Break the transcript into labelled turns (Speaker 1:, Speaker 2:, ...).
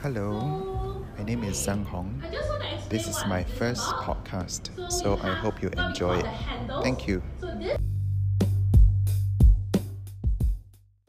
Speaker 1: Hello, my name is Zhang Hong. This is my first podcast,
Speaker 2: so
Speaker 1: I hope you enjoy it. Thank you.